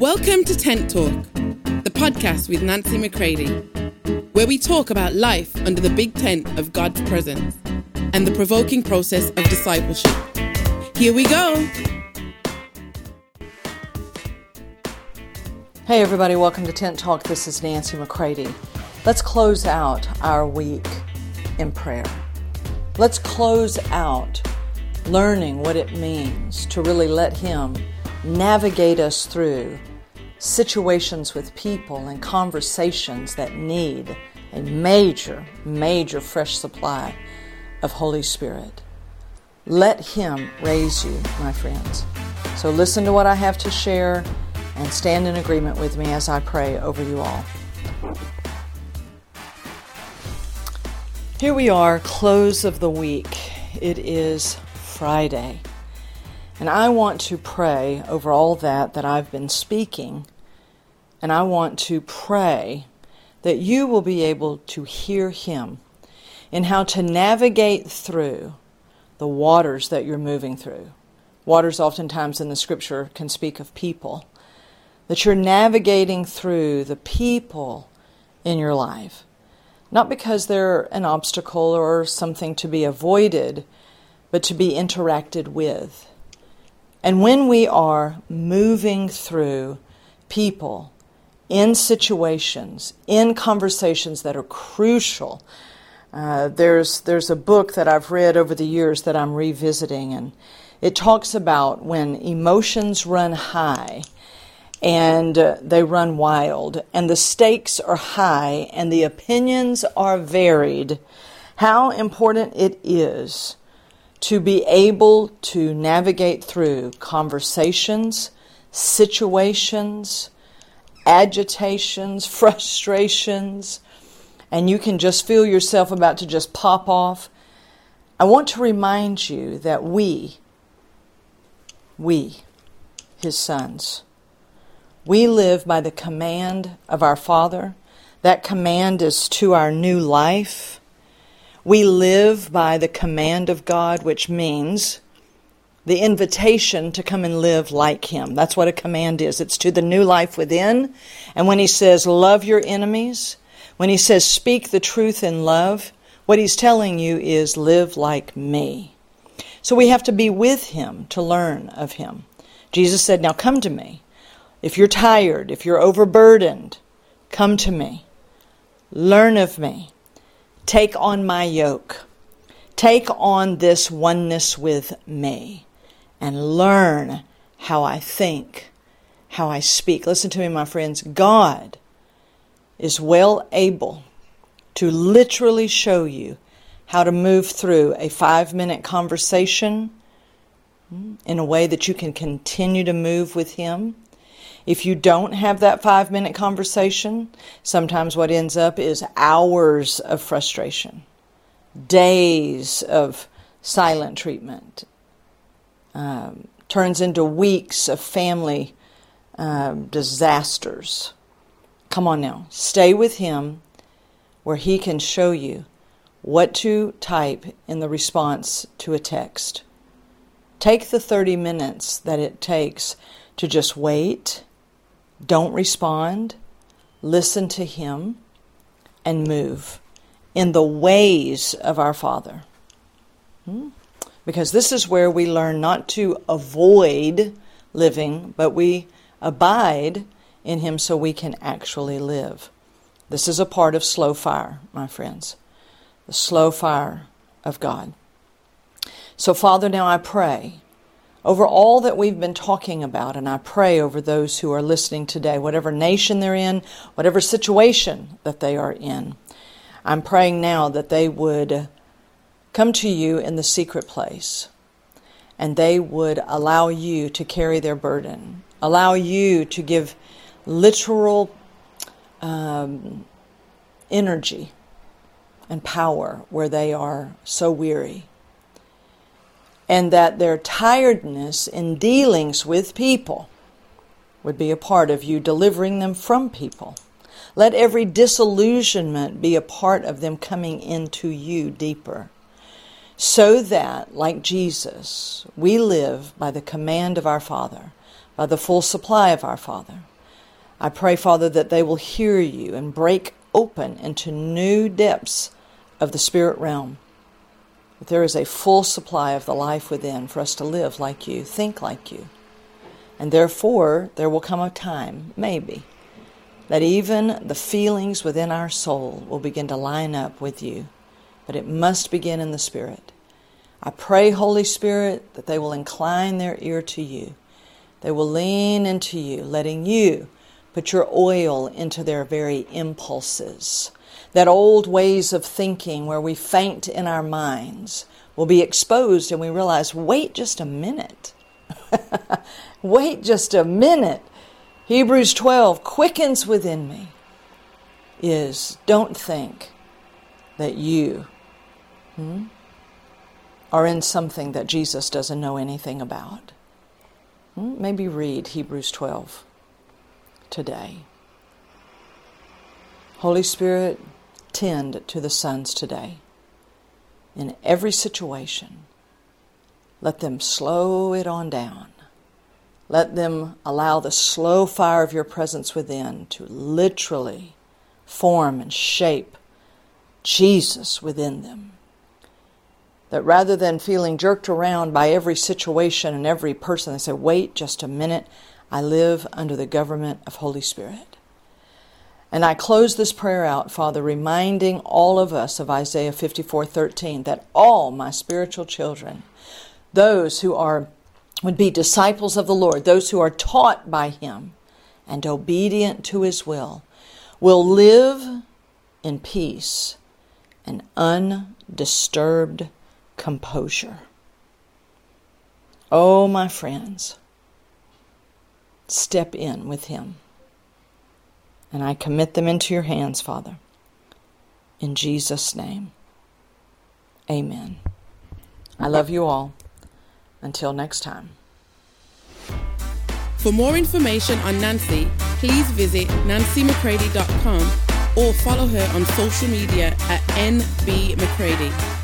Welcome to Tent Talk, the podcast with Nancy McCready, where we talk about life under the big tent of God's presence and the provoking process of discipleship. Here we go. Hey, everybody, welcome to Tent Talk. This is Nancy McCready. Let's close out our week in prayer. Let's close out learning what it means to really let Him navigate us through situations with people and conversations that need a major, major fresh supply of Holy Spirit. Let Him raise you, my friends. So listen to what I have to share and stand in agreement with me as I pray over you all. Here we are, close of the week. It is Friday. And I want to pray over all that that I've been speaking. And I want to pray that you will be able to hear Him in how to navigate through the waters that you're moving through. Waters, oftentimes in the scripture, can speak of people. That you're navigating through the people in your life. Not because they're an obstacle or something to be avoided, but to be interacted with. And when we are moving through people, in situations, in conversations that are crucial, uh, there's there's a book that I've read over the years that I'm revisiting, and it talks about when emotions run high and uh, they run wild, and the stakes are high, and the opinions are varied. How important it is to be able to navigate through conversations, situations, agitations, frustrations, and you can just feel yourself about to just pop off. I want to remind you that we, we, his sons, we live by the command of our Father. That command is to our new life. We live by the command of God, which means the invitation to come and live like Him. That's what a command is. It's to the new life within. And when He says, love your enemies, when He says, speak the truth in love, what He's telling you is, live like me. So we have to be with Him to learn of Him. Jesus said, Now come to me. If you're tired, if you're overburdened, come to me. Learn of me. Take on my yoke. Take on this oneness with me and learn how I think, how I speak. Listen to me, my friends. God is well able to literally show you how to move through a five minute conversation in a way that you can continue to move with Him. If you don't have that five minute conversation, sometimes what ends up is hours of frustration, days of silent treatment, um, turns into weeks of family um, disasters. Come on now, stay with him where he can show you what to type in the response to a text. Take the 30 minutes that it takes to just wait don't respond. Listen to Him and move in the ways of our Father. Hmm? Because this is where we learn not to avoid living, but we abide in Him so we can actually live. This is a part of slow fire, my friends. The slow fire of God. So, Father, now I pray over all that we've been talking about. And I pray over those who are listening today, whatever nation they're in, whatever situation that they are in. I'm praying now that they would come to you in the secret place and they would allow you to carry their burden, allow you to give literal um, energy and power where they are so weary and that their tiredness in dealings with people would be a part of you delivering them from people. Let every disillusionment be a part of them coming into you deeper. So that, like Jesus, we live by the command of our Father, by the full supply of our Father. I pray, Father, that they will hear you and break open into new depths of the spirit realm. That there is a full supply of the life within for us to live like you, think like you. And therefore, there will come a time, maybe, that even the feelings within our soul will begin to line up with you. But it must begin in the Spirit. I pray, Holy Spirit, that they will incline their ear to you. They will lean into you, letting you put your oil into their very impulses. That old ways of thinking where we faint in our minds will be exposed and we realize wait just a minute. wait just a minute. Hebrews 12 quickens within me is don't think that you hmm, are in something that Jesus doesn't know anything about. Hmm? Maybe read Hebrews 12 today. Holy Spirit, tend to the sons today. In every situation, let them slow it on down. Let them allow the slow fire of your presence within to literally form and shape Jesus within them. That rather than feeling jerked around by every situation and every person, they say, wait just a minute. I live under the government of Holy Spirit. And I close this prayer out, Father, reminding all of us of Isaiah 54:13 that all my spiritual children, those who are would be disciples of the Lord, those who are taught by him and obedient to his will, will live in peace and undisturbed composure. Oh, my friends, step in with Him. And I commit them into your hands, Father. In Jesus' name, amen. I love you all. Until next time. For more information on Nancy, please visit nancymccready.com or follow her on social media at nbmccready.